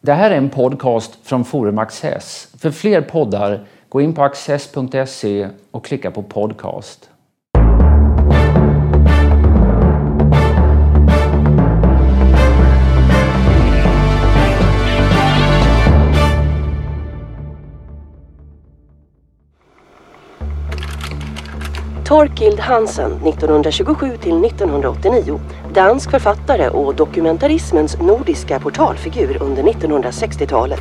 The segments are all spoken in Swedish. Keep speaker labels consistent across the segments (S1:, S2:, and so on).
S1: Det här är en podcast från Forum Access. För fler poddar, gå in på access.se och klicka på podcast.
S2: Torkild Hansen 1927 till 1989. Dansk författare och dokumentarismens nordiska portalfigur under 1960-talet.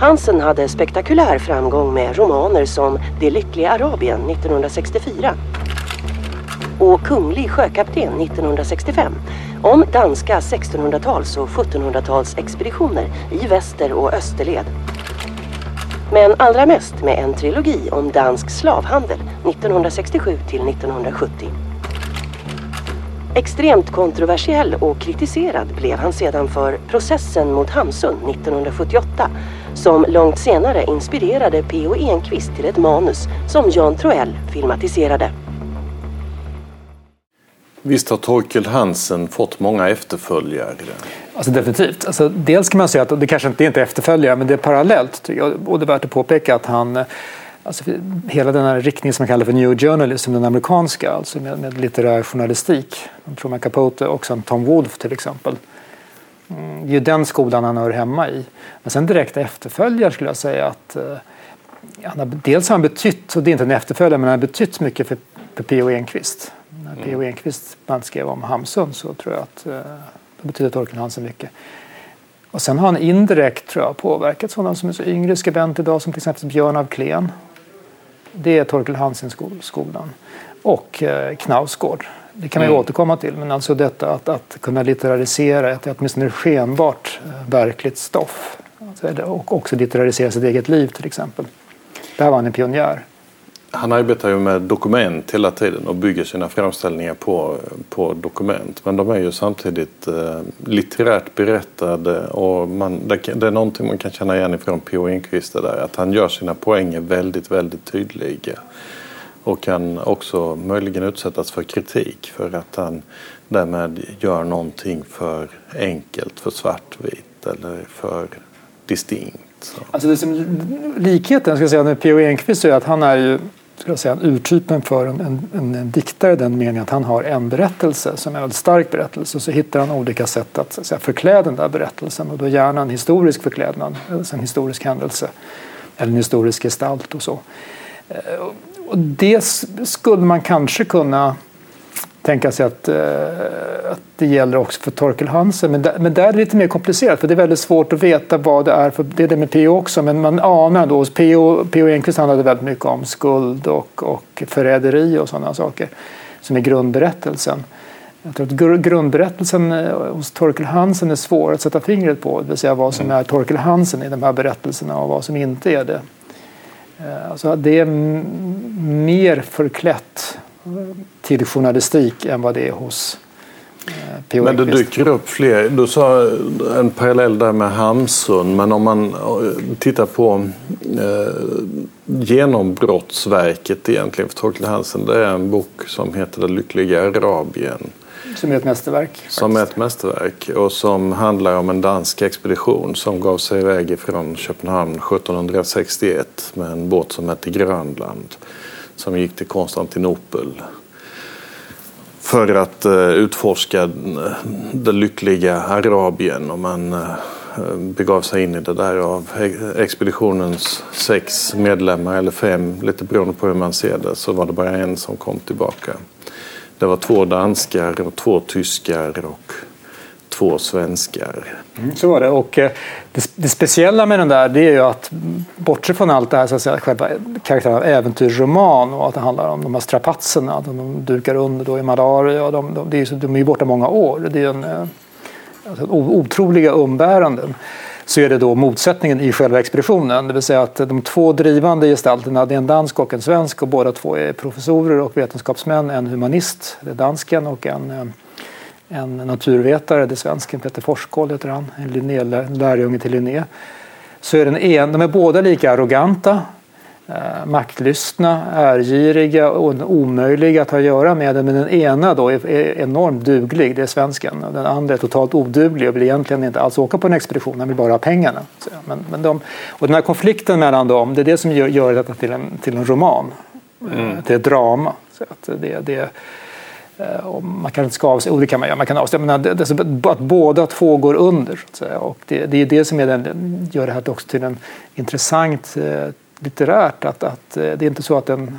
S2: Hansen hade spektakulär framgång med romaner som Det lyckliga Arabien 1964 och Kunglig sjökapten 1965 om danska 1600-tals och 1700-talsexpeditioner i väster och österled. Men allra mest med en trilogi om dansk slavhandel 1967 till 1970. Extremt kontroversiell och kritiserad blev han sedan för processen mot Hamsun 1978 som långt senare inspirerade P.O. Enquist till ett manus som Jan Troell filmatiserade.
S3: Visst har Torkel Hansen fått många efterföljare?
S4: Alltså definitivt. Alltså, dels kan man säga att det kanske inte är efterföljare men det är parallellt. Och det är värt att påpeka att han Alltså hela den här riktningen som man kallar för new journalism, den amerikanska, alltså med, med litterär journalistik. Truman Capote och sen Tom Wolfe till exempel. Mm, det är ju den skolan han hör hemma i. Men sen direkta efterföljare skulle jag säga att eh, han har, dels har han betytt, och det är inte en efterföljare, men han har betytt mycket för, för P.O. Enquist. När P.O. Mm. Enquist bland skrev om Hamsun så tror jag att eh, det betyder Torkel Hansen mycket. Och sen har han indirekt tror jag, påverkat sådana som är så yngre skribenter idag som till exempel Björn af Kleen det är Torkel Hansen-skolan. Och eh, Knausgård. Det kan mm. vi återkomma till. Men alltså detta att, att kunna litterarisera ett åtminstone skenbart eh, verkligt stoff. Alltså, och också litterarisera sitt eget liv till exempel. Där var han en pionjär
S3: han arbetar ju med dokument hela tiden och bygger sina framställningar på, på dokument. Men de är ju samtidigt eh, litterärt berättade och man, det, det, är någonting man kan känna igen ifrån P.O. Enquist där. Att han gör sina poänger väldigt, väldigt tydliga. Och kan också möjligen utsättas för kritik för att han därmed gör någonting för enkelt, för svartvitt eller för distinkt.
S4: Alltså det som, likheten ska jag säga, med P.O. Enquist är att han är ju skulle jag säga, urtypen för en, en, en, diktare den meningen att han har en berättelse som är en väldigt stark berättelse. Och så hittar han olika sätt att, att säga, förklä den där berättelsen. Och då gärna en historisk förklädnad, alltså en historisk händelse. Eller en historisk gestalt och så. Eh, och det skulle man kanske kunna tänka sig att, eh, att det gäller också för Torkel Hansen. Men där, men där är det lite mer komplicerat för det är väldigt svårt att veta vad det är. För det är det med PO också men man anar då. PO, PO Enquist handlade väldigt mycket om skuld och, och förräderi och sådana saker som är grundberättelsen. Jag tror att grundberättelsen eh, hos Torkel Hansen är svår att sätta fingret på. Det vill säga vad som mm. är Torkel Hansen i de här berättelserna och vad som inte är det. Eh, alltså det är mer förklätt till journalistik än vad det är hos eh, P.O.
S3: Men det dyker upp fler. Du sa en parallell där med Hamsun. Men om man eh, tittar på eh, genombrottsverket egentligen för Torkel Hansen. Det är en bok som heter Det lyckliga Arabien.
S4: Som är ett mästerverk.
S3: Som är ett mästerverk och som handlar om en dansk expedition som gav sig iväg från Köpenhamn 1761 med en båt som hette Grönland som gick till Konstantinopel för att eh, utforska eh, det lyckliga Arabien och man eh, begav sig in i det där av expeditionens sex medlemmar eller fem, lite beroende på hur man ser det, så var det bara en som kom tillbaka. Det var två danskar och två tyskar och två svenskar.
S4: Mm, så var det. Och eh, det, det, speciella med den där det är ju att bortsett från allt det här så att säga, själva karaktären av äventyrsroman och att det handlar om de här strapatserna, de dukar under då i malaria. Och de, de, de, är, de är ju borta många år. Det är en, eh, alltså, otroliga umbäranden så är det då motsättningen i själva expeditionen. Det vill säga att de två drivande gestalterna, det är en dansk och en svensk och båda två är professorer och vetenskapsmän. En humanist, det är dansken, och en eh, en naturvetare, det är svensken Peter Forsskål heter han, en lärjunge till Linné. Så är den en, de är båda lika arroganta. eh, maktlystna, ärgiriga och omöjliga att ha att göra med. Men den ena då är, är enormt duglig, det är svensken. Och den andra är totalt oduglig och vill egentligen inte alls åka på en expedition, han vill bara ha pengarna. Men, men de, och den här konflikten mellan dem, det är det som gör, gör detta till en, till en roman, mm. till ett drama. Så att det, det, Eh, och man kanske inte ska avslöja, oh, det kan man göra, man kan avslöja, men det, det, att båda två går under. Så och det, det är det som är den, gör det här också till en intressant eh, litterärt. Att, att eh, det är inte så att den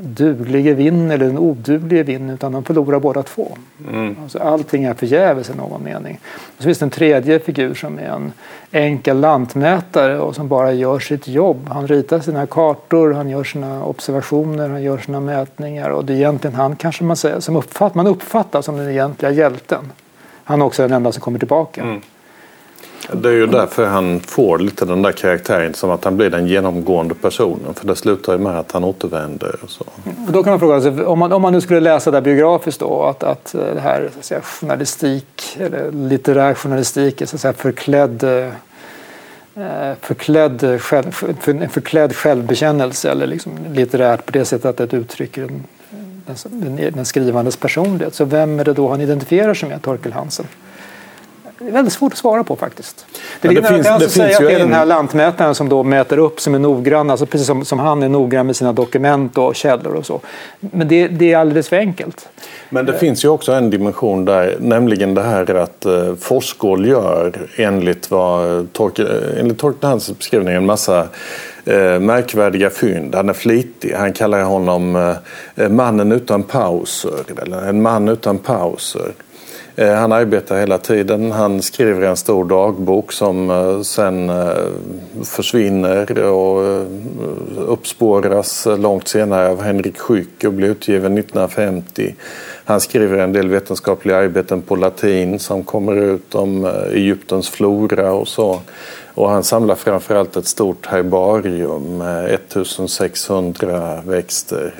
S4: duglige vinner eller den oduglige vinner utan de förlorar båda två. Mm. Alltså, allting är förgäves i någon mening. Och så finns det en tredje figur som är en enkel lantmätare och som bara gör sitt jobb. Han ritar sina kartor, han gör sina observationer, han gör sina mätningar och det är egentligen han kanske man säger som uppfatt, man uppfattar som den egentliga hjälten. Han är också den enda som kommer tillbaka. Mm.
S3: Det är ju därför han får lite den där karaktären som att han blir den genomgående personen. För det slutar ju med att han återvänder. Och så. Mm.
S4: Då kan man fråga sig, om man, om man nu skulle läsa det biografiskt då, att, att eh, det här så att säga, journalistik, eller litterär journalistik är så att säga, förklädd eh, förklädd, själv, för, förklädd självbekännelse eller liksom litterärt på det sättet att det uttrycker en, den, den skrivandes personlighet. Så vem är det då han identifierar sig med, Torkel Hansen? Det är väldigt svårt att svara på faktiskt. Det, ja, det finns, kan alltså säga att det är en... den här lantmätaren som då mäter upp som är noggrann, alltså precis som, som han är noggrann med sina dokument och källor och så. Men det, det är alldeles för enkelt.
S3: Men det eh. finns ju också en dimension där, nämligen det här att eh, Forsgård gör enligt vad Torkel, enligt Torkel Hansens beskrivning en massa eh, märkvärdiga fynd. Han är flitig. Han kallar honom eh, mannen utan pauser, eller en man utan pauser. Eh, han arbetar hela tiden. Han skriver en stor dagbok som eh, sen eh, försvinner och uppspåras långt senare av Henrik Schück och blir utgiven 1950. Han skriver en del vetenskapliga arbeten på latin som kommer ut om Egyptens flora och så. Och han samlar framförallt ett stort herbarium med 1600 växter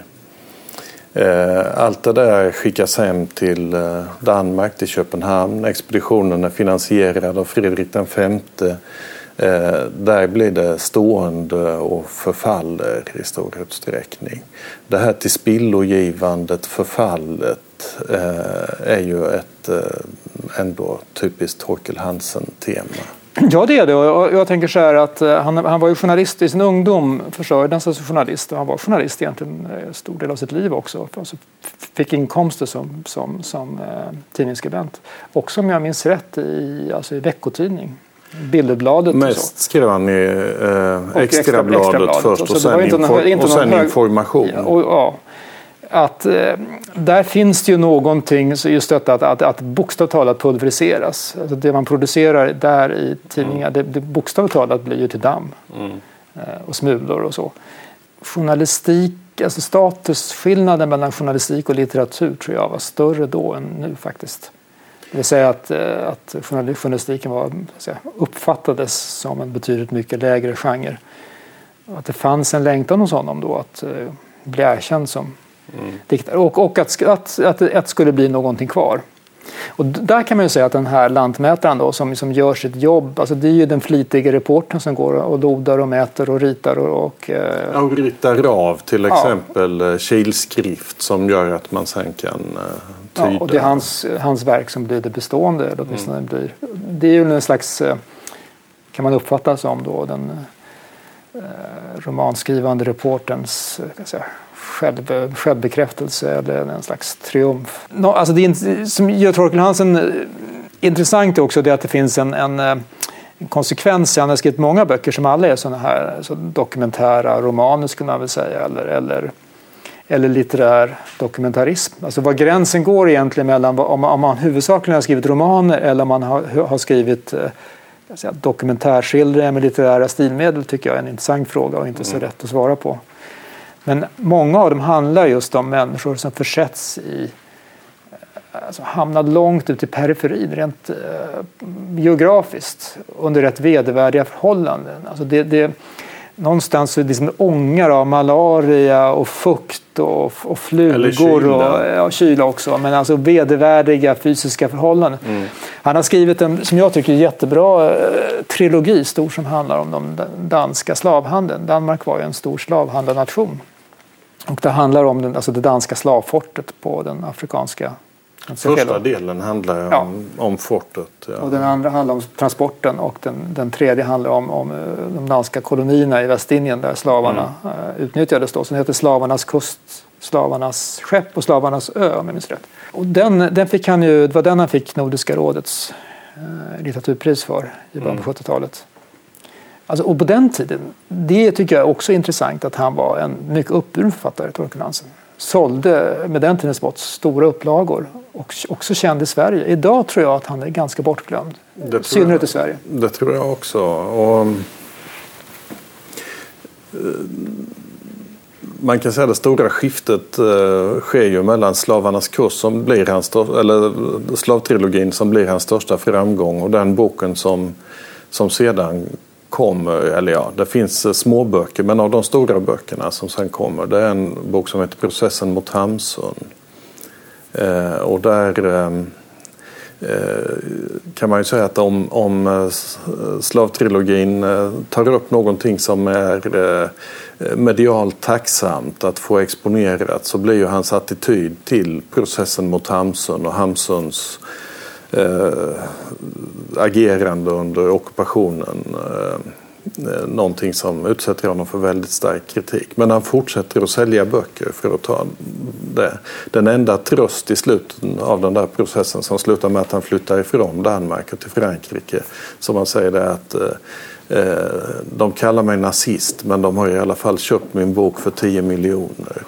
S3: Eh, allt det där skickas hem till eh, Danmark, till Köpenhamn. Expeditionen är finansierad av Fredrik V. Eh, där blir det stående och förfaller i stor utsträckning. Det här tillspillogivandet, förfallet, är ju ett ändå typiskt Torkel Hansen-tema.
S4: Ja, det är det. Och jag tänker så att eh, han, han var ju journalist i sin ungdom, försörjde sig som journalist och han var journalist egentligen en stor del av sitt liv också. Alltså fick inkomster som, som, som eh, tidningsskribent. Också om jag minns rätt i, alltså i veckotidning. Bilderbladet
S3: Mest skrev han i eh, extrabladet, extra, extra först och, och sen, infor och sen information.
S4: Ja, och, ja, att eh, där finns det ju någonting, just detta att, att, att bokstavligt talat pulveriseras. Alltså det man producerar där i tidningar, mm. det, det bokstavligt talat blir ju till damm mm. eh, och smulor och så. Journalistik, alltså statusskillnaden mellan journalistik och litteratur tror jag var större då än nu faktiskt. Det vill säga att, eh, att journalistiken var, säga, uppfattades som en betydligt mycket lägre genre. Att det fanns en längtan hos honom då att eh, bli erkänd som Mm. Och, och att, att, att, det skulle bli någonting kvar. Och där kan man ju säga att den här lantmätaren då, som, som gör sitt jobb, alltså det är ju den flitiga reportern som går och lodar och mäter och ritar. Och, och,
S3: eh... och ritar av till exempel ja. Eh, kilskrift som gör att man sen kan tyda.
S4: Eh, ja, och det är hans, hans verk som blir det bestående. Eller mm. blir. Det är ju en slags, eh, kan man uppfatta som då, den Eh, romanskrivande reporterns eh, säga, själv, självbekräftelse eller en slags triumf. No, alltså det som gör Torkel Hansen eh, intressant är också det att det finns en, en, en konsekvens. Han har skrivit många böcker som alla är sådana här så dokumentära romaner skulle man väl säga eller, eller, eller litterär dokumentarism. Alltså var gränsen går egentligen mellan om man, om man huvudsakligen har skrivit romaner eller om man har, har skrivit eh, dokumentärskildringar med litterära stilmedel tycker jag är en intressant fråga och inte så mm. lätt att svara på. Men många av dem handlar just om människor som försätts i alltså hamnar långt ut i periferin rent eh, geografiskt under rätt vedervärdiga förhållanden. Alltså det, det, någonstans så liksom ångar av malaria och fukt och, och flugor kyla. och ja, kyla också. Men alltså vedervärdiga fysiska förhållanden. Mm. Han har skrivit en, som jag tycker, jättebra eh, trilogi, stor, som handlar om den danska slavhandeln. Danmark var ju en stor slavhandlarnation. Och det handlar om den, alltså det danska slavfortet på den afrikanska
S3: Första delen handlar om, ja. om fortet.
S4: Ja. Och den andra handlar om transporten och den, den tredje handlar om, om eh, de danska kolonierna i Västindien där slavarna mm. uh, utnyttjades. Då. Så den heter Slavarnas kust, Slavarnas skepp och Slavarnas ö om jag minns rätt. Och den, den fick han ju, det var den han fick Nordiska rådets uh, litteraturpris för i början på mm. 70-talet. Alltså, och på den tiden, det tycker jag också är intressant att han var en mycket uppburen författare, Torkel Hansen sålde med den tidens mått stora upplagor och också känd i Sverige. Idag tror jag att han är ganska bortglömd. I synnerhet i Sverige.
S3: Det tror jag också. Och, eh, man kan säga att det stora skiftet uh, sker ju mellan Slavarnas kurs som blir hans eller slavtrilogin som blir hans största framgång och den boken som, som sedan kommer, eller ja, det finns eh, småböcker, men av de stora böckerna som sen kommer, det är en bok som heter Processen mot Hamsun. Eh, och där eh, eh kan man ju säga att om, om eh, slavtrilogin tar upp någonting som är medialt tacksamt att få exponerat så blir ju hans attityd till processen mot Hamsun och Hamsuns eh, agerande under ockupationen eh, eh, någonting som utsätter honom för väldigt stark kritik. Men han fortsätter att sälja böcker för att ta det. Den enda tröst i slutet av den där processen som slutar med att han flyttar ifrån Danmark och till Frankrike. Som han säger är att eh, eh, de kallar mig nazist men de har i alla fall köpt min bok för 10 miljoner.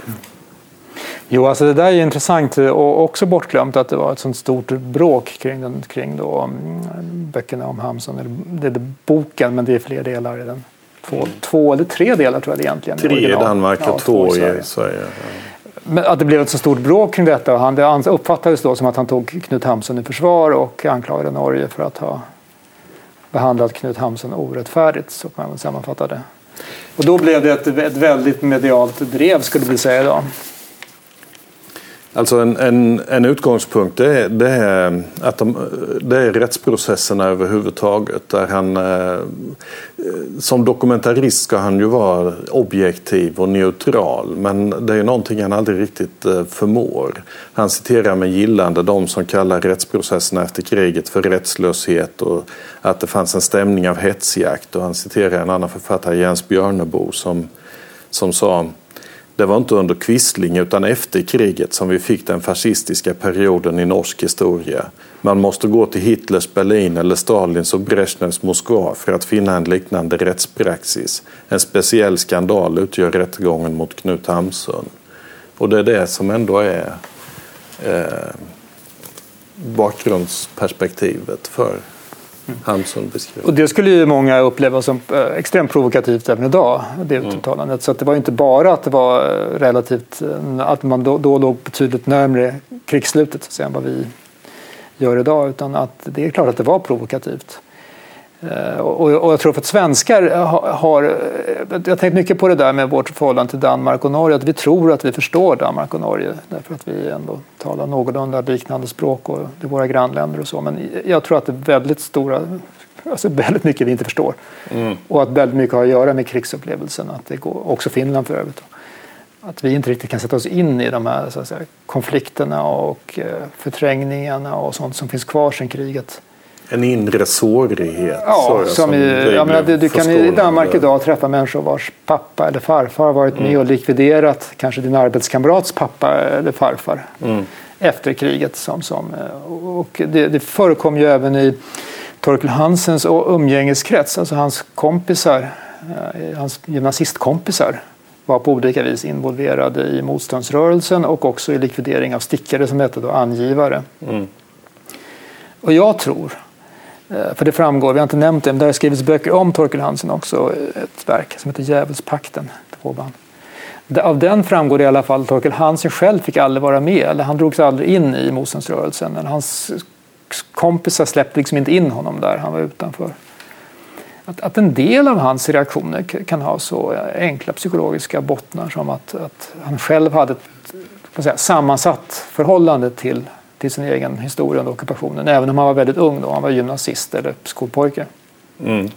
S4: Jo, alltså det där är intressant och också bortglömt att det var ett sånt stort bråk kring, den, kring då, mm, böckerna om Hamsun. Det är boken, men det är fler delar i den. Två, mm. två eller tre delar tror jag det egentligen.
S3: Tre i Danmark och ja, två, i Sverige. Sverige.
S4: Men att det blev ett så stort bråk kring detta. Han, det uppfattades då som att han tog Knut Hamsun i försvar och anklagade Norge för att ha behandlat Knut Hamsun orättfärdigt. Så kan man sammanfatta det. Och då blev det ett, ett väldigt medialt drev skulle vi säga idag.
S3: Alltså en, en, en utgångspunkt det är, det är att de, det är rättsprocesserna överhuvudtaget. Där han, eh, som dokumentarist ska han ju vara objektiv och neutral men det är någonting han aldrig riktigt eh, förmår. Han citerar med gillande de som kallar rättsprocesserna efter kriget för rättslöshet och att det fanns en stämning av hetsjakt. Och han citerar en annan författare, Jens Björnebo, som, som sa det var inte under Quisling utan efter kriget som vi fick den fascistiska perioden i norsk historia. Man måste gå till Hitlers Berlin eller Stalins och Brezhnevs Moskva för att finna en liknande rättspraxis. En speciell skandal utgör rättegången mot Knut Hamsun. Och det är det som ändå är eh, bakgrundsperspektivet för Hamsun beskrev.
S4: Och det skulle ju många uppleva som eh, extremt provokativt även idag, det mm. uttalandet. Så det var inte bara att det var eh, relativt, eh, att man då, då låg betydligt närmre krigsslutet än vad vi gör idag, utan att det är klart att det var provokativt. Eh, och jag tror att svenskar har, jag har tänkt mycket på det där med vårt förhållande till Danmark och Norge, att vi tror att vi förstår Danmark och Norge därför att vi ändå talar någorlunda liknande språk och det är våra grannländer och så. Men jag tror att det är väldigt stora, alltså väldigt mycket vi inte förstår. Mm. Och att väldigt mycket har att göra med krigsupplevelsen, att det går, också Finland för övrigt. Att vi inte riktigt kan sätta oss in i de här säga, konflikterna och eh, förträngningarna och sånt som finns kvar sedan kriget.
S3: En inre sårighet.
S4: Ja, som, som i, jag menar, du, du kan i Danmark idag träffa människor vars pappa eller farfar har varit mm. med och likviderat kanske din arbetskamrats pappa eller farfar mm. efter kriget. Som, som, och det, det förekom ju även i Torkel Hansens umgängeskrets, alltså hans kompisar, eh, hans gymnasistkompisar var på olika vis involverade i motståndsrörelsen och också i likvidering av stickare som hette då angivare. Mm. Och jag tror Eh, Eh, för det framgår, vi har inte nämnt det, men det har skrivits böcker om Torkel Hansen också. Ett verk som heter Djävulspakten. Av den framgår det i alla fall att Torkel Hansen själv fick aldrig vara med. Eller han drogs aldrig in i motståndsrörelsen. Hans kompisar släppte liksom inte in honom där, han var utanför. att, att en del av hans reaktioner kan ha så eh, enkla psykologiska bottnar som att, att han själv hade ett säga, sammansatt förhållande till, till sin egen historia under ockupationen. Även om han var väldigt ung då, han var gymnasist eller skolpojke.
S3: Mm.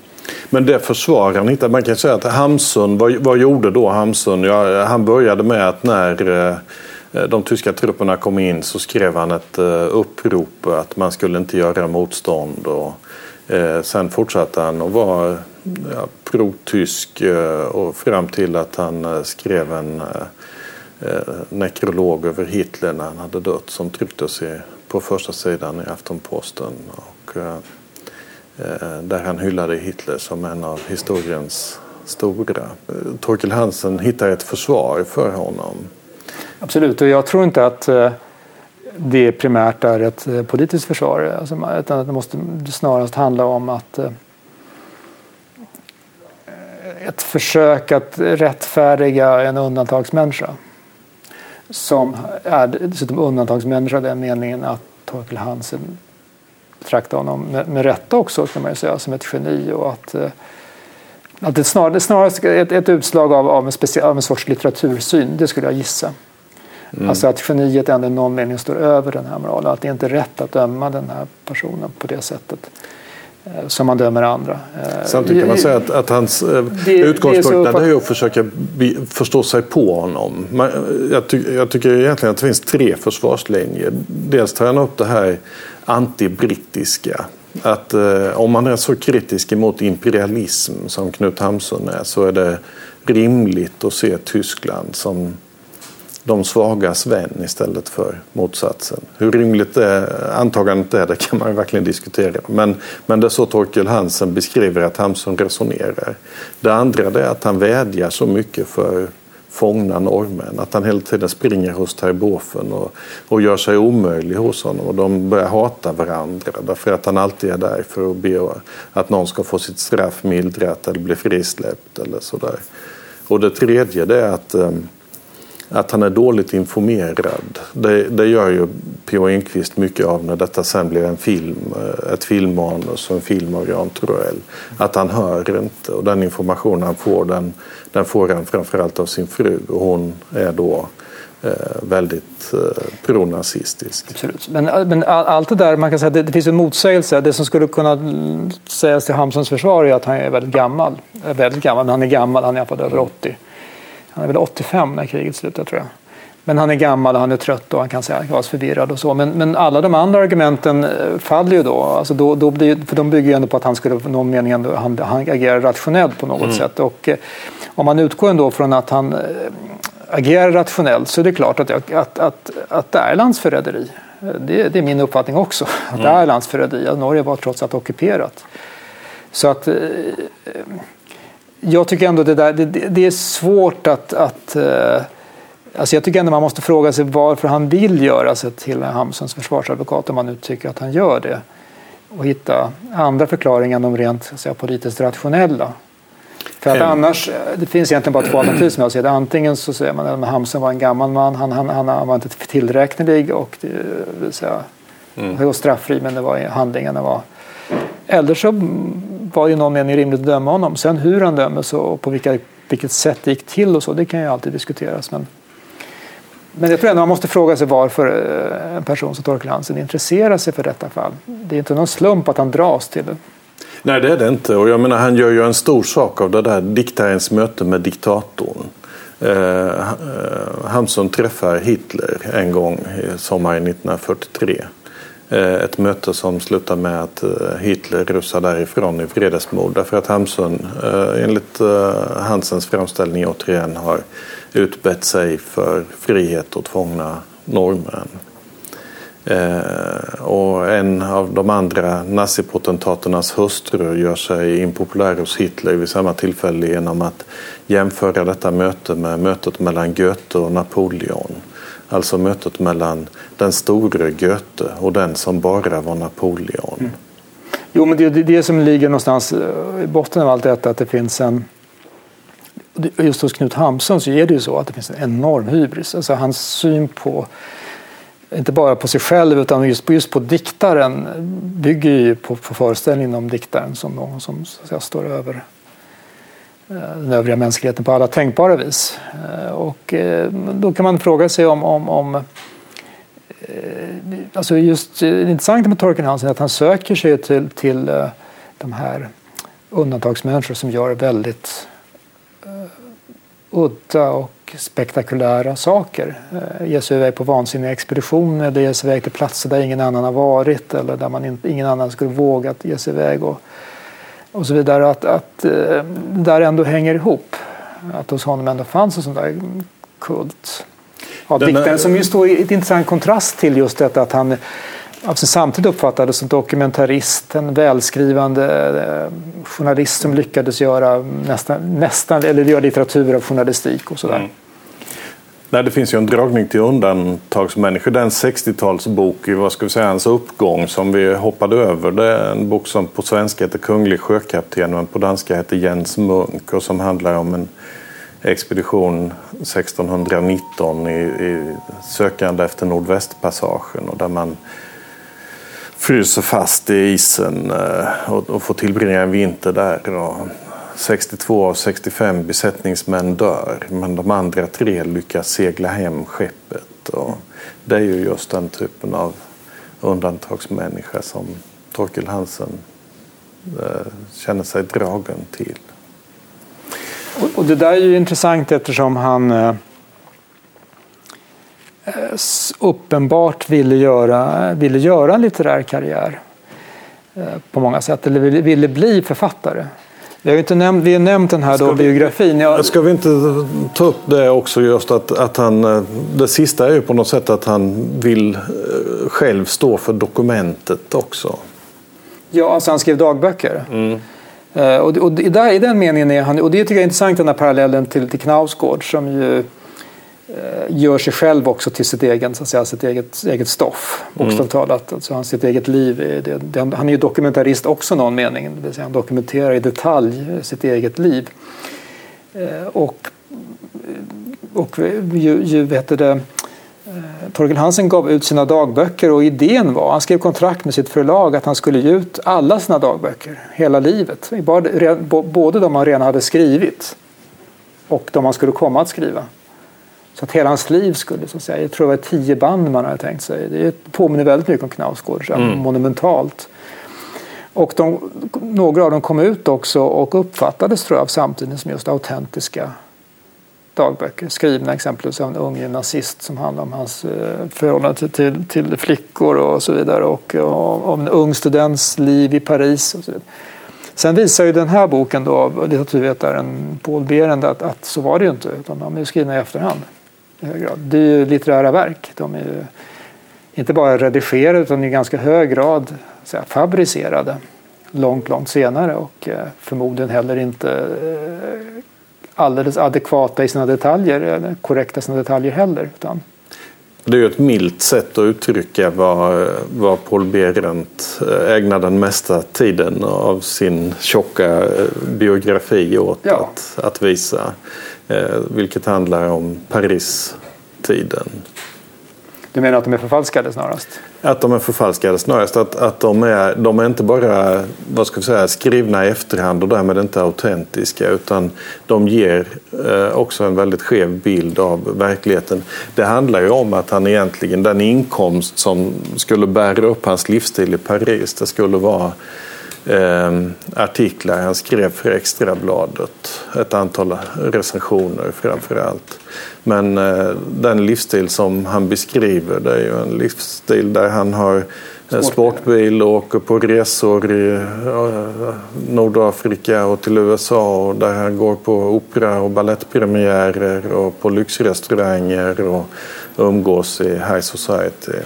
S3: Men det försvarar han inte. Man kan säga att Hamsun, vad, vad gjorde då Hamsun? Ja, han började med att när eh, de tyska trupperna kom in så skrev han ett eh, upprop att man skulle inte göra motstånd. Och, eh, sen fortsatte han att vara ja, pro-tysk eh, och fram till att han eh, skrev en eh, Eh, nekrolog över Hitler när han hade dött som trycktes på första sidan i Aftonposten. Och, eh, eh, där han hyllade Hitler som en av historiens stora. Torkel Hansen hittar ett försvar för honom.
S4: Absolut, och jag tror inte att det primärt är ett politiskt försvar. Alltså, utan det måste snarast handla om att ett försök att rättfärdiga en undantagsmänniska. Som är dessutom undantagsmänniska i den meningen att Torkel Hansen betraktar honom med, med rätta också kan man ju säga som ett geni och att, eh, att det snarare, snarast ett, ett utslag av, av, en speciell, av en sorts litteratursyn, det skulle jag gissa. Mm. Alltså att geniet ändå i någon mening står över den här moralen. Att det inte är rätt att döma den här personen på det sättet. Eh, som man dömer andra.
S3: Eh, Samtidigt kan man säga att, att hans eh, det, utgångspunkt det är, är att försöka förstå sig på honom. Jag, ty, jag, tycker egentligen att det finns tre försvarslinjer. Dels tar han upp det här antibrittiska. Att eh, om man är så kritisk emot imperialism som Knut Hamsun är så är det rimligt att se Tyskland som de svagas vän istället för motsatsen. Hur rimligt det antagandet är det kan man verkligen diskutera. Men, men det är så Torkel Hansen beskriver att Hamsun resonerar. Det andra är att han vädjar så mycket för fångna norrmän. Att han hela tiden springer hos Terboven och, och gör sig omöjlig hos honom. Och de börjar hata varandra därför att han alltid är där för att be att någon ska få sitt straff mildrat eller bli frisläppt eller sådär. Och det tredje är att ehm, att han är dåligt informerad. Det, det gör ju P.O. Enquist mycket av när detta sen blir en film, eh, ett filmmanus och en film av Jan Troell. Att han hör inte och den information han får den, den får han framförallt av sin fru och hon är då eh, väldigt eh, pronazistisk.
S4: Absolut. Men, men allt det där, man kan säga det, det finns en motsägelse. Det som skulle kunna sägas till Hamsuns försvar är att han är väldigt gammal. Väldigt gammal, men han är gammal, han är i alla fall över 80. Han är väl 85 när kriget slutar tror jag. Men han är gammal och han är trött och han kan säga vara förvirrad och så. Men, men alla de andra argumenten eh, faller ju då. Alltså då, då blir, för de bygger ju ändå på att han skulle någon mening ändå, han, han agerar rationellt på något mm. sätt. Och eh, om man utgår ändå från att han eh, agerar rationellt så är det klart att, att, att, att det är landsförräderi. Det, det är min uppfattning också. Att mm. det är landsförräderi. Norge var trots allt ockuperat. Så att jag tycker ändå det, där, det, det är svårt att, att uh, Alltså jag tycker ändå man måste fråga sig varför han vill göra sig till Hamsuns försvarsadvokat om man nu tycker att han gör det. Och hitta andra förklaringar än de rent säga, politiskt rationella. För att annars, det finns egentligen bara två alternativ som jag ser det. Antingen så säger man att Hamsun var en gammal man, han, han, han var inte tillräknelig och det, vill säga, mm. straffri men det var, handlingarna var eller så var det i någon mening rimligt att döma honom. Sen hur han dömes och på vilka, vilket sätt det gick till och så, det kan ju alltid diskuteras. Men, men jag tror ändå man måste fråga sig varför eh, en person som Torkel Hansen intresserar sig för detta fall. Det är inte någon slump att han dras till det.
S3: Nej, det är det inte. Och jag menar, han gör ju en stor sak av det där diktarens möte med diktatorn. Eh, eh Hamsun träffar Hitler en gång sommaren 1943. Eh, ett möte som slutar med att eh, Hitler rusar därifrån i vredesmod därför att Hamsun eh, enligt Hansens framställning återigen har utbett sig för frihet åt fångna norrmän. Och en av de andra nazipotentaternas hustrur gör sig impopulär hos Hitler vid samma tillfälle genom att jämföra detta möte med mötet mellan Goethe och Napoleon. Alltså mötet mellan den store Goethe och den som bara var Napoleon. Mm.
S4: Jo, men det är det som ligger någonstans eh, i botten av allt detta, att det finns en... Just hos Knut Hamsun så är det ju så att det finns en enorm hybris. Alltså hans syn på inte bara på sig själv utan just på, just på diktaren bygger ju på, på föreställningen om diktaren som någon som så att säga, står över Eh, den övriga mänskligheten på alla tänkbara vis. Eh, och eh, då kan man fråga sig om, om, om alltså just det intressanta med Torkel Hansen är att han söker sig till, till de här undantagsmänniskor som gör väldigt udda och spektakulära saker. Eh, ge sig iväg på vansinniga expeditioner eller ge sig iväg till platser där ingen annan har varit eller där man inte, ingen annan skulle våga ge sig iväg och, och så vidare. Att, att eh, det där ändå hänger ihop. Att hos honom ändå fanns en sån där kult. Ja, diktaren som ju står i ett intressant kontrast till just detta att han alltså samtidigt uppfattades som dokumentarist, en välskrivande eh, journalist som lyckades göra nästan, nästan eller göra litteratur av journalistik och sådär. Mm.
S3: Nej, det finns ju en dragning till undantagsmänniskor. Den 60-talsbok i vad ska vi säga, hans uppgång som vi hoppade över. Det är en bok som på svenska heter Kunglig sjökapten men på danska heter Jens Munk och som handlar om en expedition 1619 i, i sökande efter Nordvästpassagen och där man fryser fast i isen eh, och, och får tillbringa en vinter där. Och 62 av 65 besättningsmän dör men de andra tre lyckas segla hem skeppet. Och det är ju just den typen av undantagsmänniska som Torkel Hansen eh, känner sig dragen till.
S4: Och det där är ju intressant eftersom han eh, eh, uppenbart ville göra, ville göra en litterär karriär på många sätt, eller ville bli författare. Vi har inte nämnt, vi har nämnt den här då, vi, biografin.
S3: Jag... Ska vi inte ta upp det också just att, att han, eh, det sista är ju på något sätt att han vill eh, själv stå för dokumentet också.
S4: Ja, alltså han skrev dagböcker. Mm. Och, och där, i den meningen är han, och det tycker jag är intressant den här parallellen till, till Knausgård som ju Eh, gör sig själv också till sitt, egen, så att säga, sitt eget, eget stoff, bokstavligt mm. talat. Alltså han, sitt eget liv. Det, det, han är ju dokumentarist också i någon mening. Det vill säga han dokumenterar i detalj sitt eget liv. Eh, och och ju, ju vet det, eh, Torgel Hansen gav ut sina dagböcker och idén var, han skrev kontrakt med sitt förlag att han skulle ge ut alla sina dagböcker, hela livet. Både de han redan hade skrivit och de han skulle komma att skriva. Så att hela hans liv skulle, så att säga, jag tror det var tio band man hade tänkt sig. Det påminner väldigt mycket om Knausgård, mm. monumentalt. Och de, några av dem kom ut också och uppfattades tror jag av samtiden som just autentiska dagböcker. Skrivna exempelvis av en ung gymnasist som handlar om hans eh, förhållande till, till, till, flickor och så vidare. Och, om en ung students liv i Paris. Och så vidare. Sen visar ju den här boken då av litteraturvetaren Paul Berend att, att så var det ju inte. Utan de är skrivna i efterhand hög grad. Det är ju litterära verk. De är inte bara redigerade utan i ganska hög grad säga, fabricerade långt, långt senare och eh, förmodligen heller inte eh, alldeles adekvata i sina detaljer eller korrekta i sina detaljer heller. Utan
S3: det är ju ett milt sätt att uttrycka vad, vad Paul Behrendt eh, ägnar den mesta tiden av sin tjocka biografi åt ja. att, att visa. Eh, vilket handlar om Paris-tiden.
S4: Du menar att de är förfalskade snarast?
S3: Att de är förfalskade snarast. Att, att de, är, de är inte bara vad ska vi säga, skrivna i efterhand och därmed inte autentiska utan de ger eh, också en väldigt skev bild av verkligheten. Det handlar ju om att han egentligen, den inkomst som skulle bära upp hans livsstil i Paris, det skulle vara eh, artiklar han skrev för Extrabladet. Ett antal recensioner framför allt. Men eh, den livsstil som han beskriver det är ju en livsstil där han har sportbil och åker på resor i Nordafrika och till USA och där han går på opera och ballettpremiärer och på lyxrestauranger och umgås i high society.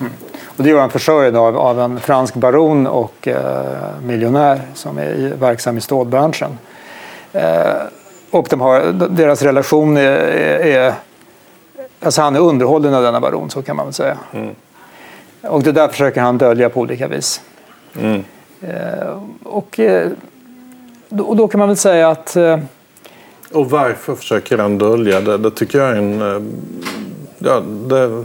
S4: Mm. Och det var han försörjd av, av en fransk baron och eh, miljonär som är verksam i stålbranschen. Eh, och de har, deras relation är, är, Alltså han är underhållen av denna baron, så kan man väl säga. Mm. Och det där försöker han dölja på olika vis. Mm. Eh, och, eh, och då kan man väl säga att... Eh,
S3: och varför försöker han dölja det? Det tycker jag är en... Eh, ja, det,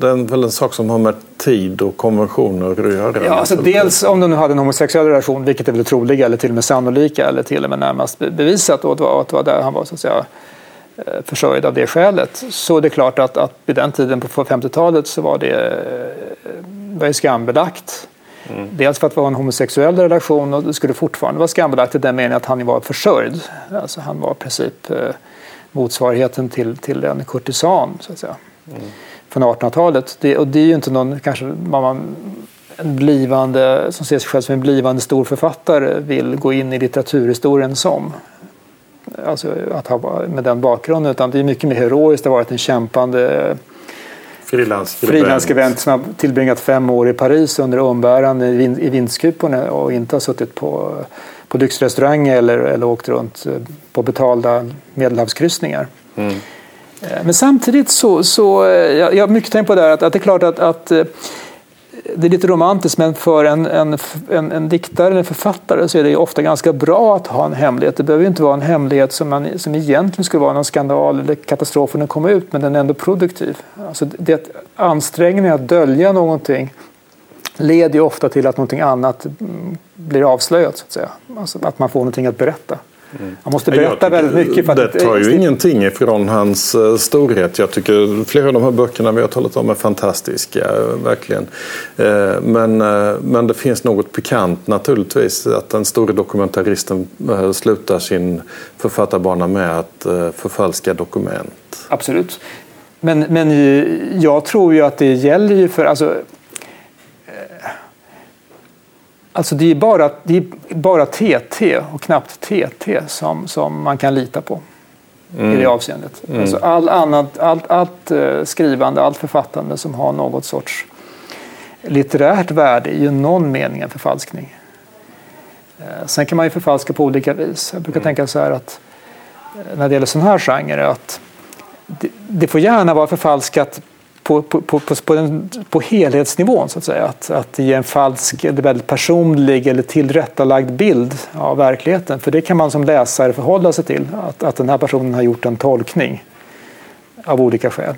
S3: det är väl en sak som har med tid och konventioner att göra.
S4: Ja, alltså dels om de nu hade en homosexuell relation, vilket är väl troliga eller till och med sannolika eller till och med närmast bevisat och att det var där han var så att säga eh, försörjd av det skälet. Så är det klart att, att vid den tiden på 50-talet så var det, eh, var det skambelagt. Mm. Dels för att det var en homosexuell relation och det skulle fortfarande vara skambelagt i den meningen att han var försörjd. Alltså han var i princip eh, motsvarigheten till, till en kurtisan så att säga. Mm. Från 1800-talet. Det, och det är ju inte någon kanske man, en blivande, som ser sig själv som en blivande stor författare vill gå in i litteraturhistorien som. Alltså att ha med den bakgrunden. Utan det är mycket mer heroiskt. Det har varit en kämpande frilansskribent som har tillbringat fem år i Paris under umbäranden i, i vindskuporna och inte har suttit på, på lyxrestauranger eller, eller åkt runt eh, på betalda medelhavskryssningar. Mm. Eh, men samtidigt så, så eh, jag, jag har mycket tänkt på det här att, att det är klart att, att eh, det är lite romantiskt men för en, en, en, en diktare eller en författare så är det ofta ganska bra att ha en hemlighet. Det behöver inte vara en hemlighet som, man, som egentligen skulle vara någon skandal eller katastrof när den kommer ut men den är ändå produktiv. Alltså det, ansträngningen att dölja någonting leder ju ofta till att någonting annat mm, blir avslöjat. Så att, säga. Alltså att man får någonting att berätta. Mm. Han måste berätta väldigt mycket. För
S3: det att, tar ju ingenting ifrån hans uh, storhet. Jag tycker flera av de här böckerna vi har talat om är fantastiska. verkligen. Uh, men, uh, men det finns något pikant naturligtvis. Att den store dokumentaristen slutar sin författarbana med att förfalska dokument.
S4: Absolut. Men, men jag tror ju att det gäller ju för... Alltså, Alltså det är bara, det är bara TT och knappt TT som, som man kan lita på mm. i det avseendet. Mm. Alltså all annat, allt, allt eh, skrivande, allt författande som har något sorts litterärt värde är ju någon mening en förfalskning. Eh, sen kan man ju förfalska på olika vis. Jag brukar mm. tänka så här att eh, när det gäller sån här genre att det, det får gärna vara förfalskat på, på, på, på, den, på helhetsnivån så att säga. Att, att ge en falsk, eller väldigt personlig eller tillrättalagd bild av verkligheten. För det kan man som läsare förhålla sig till. Att, att den här personen har gjort en tolkning av olika skäl.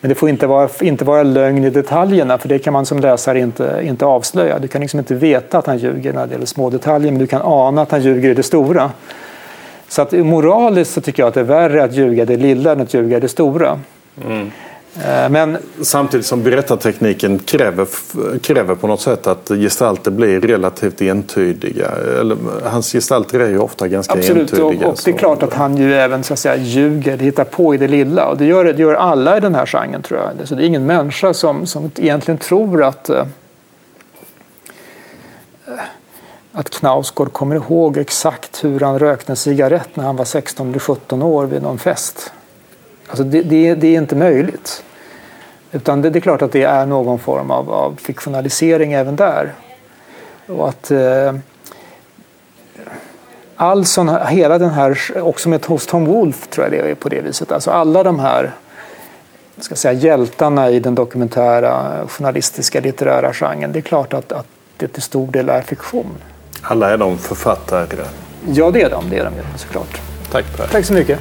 S4: Men det får inte vara, inte vara lögn i detaljerna för det kan man som läsare inte, inte avslöja. Du kan liksom inte veta att han ljuger när det gäller små detaljer men du kan ana att han ljuger i det stora. Så att moraliskt så tycker jag att det är värre att ljuga i det lilla än att ljuga i det stora. Mm.
S3: Eh, men... Samtidigt som berättartekniken kräver, kräver på något sätt att gestalter blir relativt entydiga. Eller, hans gestalter är ju ofta ganska
S4: Absolut,
S3: entydiga.
S4: Och, och det är klart att han ju även så att säga, ljuger, hittar på i det lilla. Och det gör, det gör alla i den här genren tror jag. Så det är ingen människa som, som egentligen tror att uh, att Knausgård kommer ihåg exakt hur han rökte en cigarett när han var 16 eller 17 år vid någon fest. Alltså det, det, det, är inte möjligt. Utan det, det, är klart att det är någon form av, av fiktionalisering även där. Och att eh, all sån här, hela den här, också med hos Tom Wolfe tror jag det är på det viset. Alltså alla de här ska säga, hjältarna i den dokumentära journalistiska litterära genren. Det är klart att, att det till stor del är fiktion.
S3: Alla är de författare?
S4: Ja, det är de. Det är de såklart.
S3: Tack Per.
S4: Tack så mycket.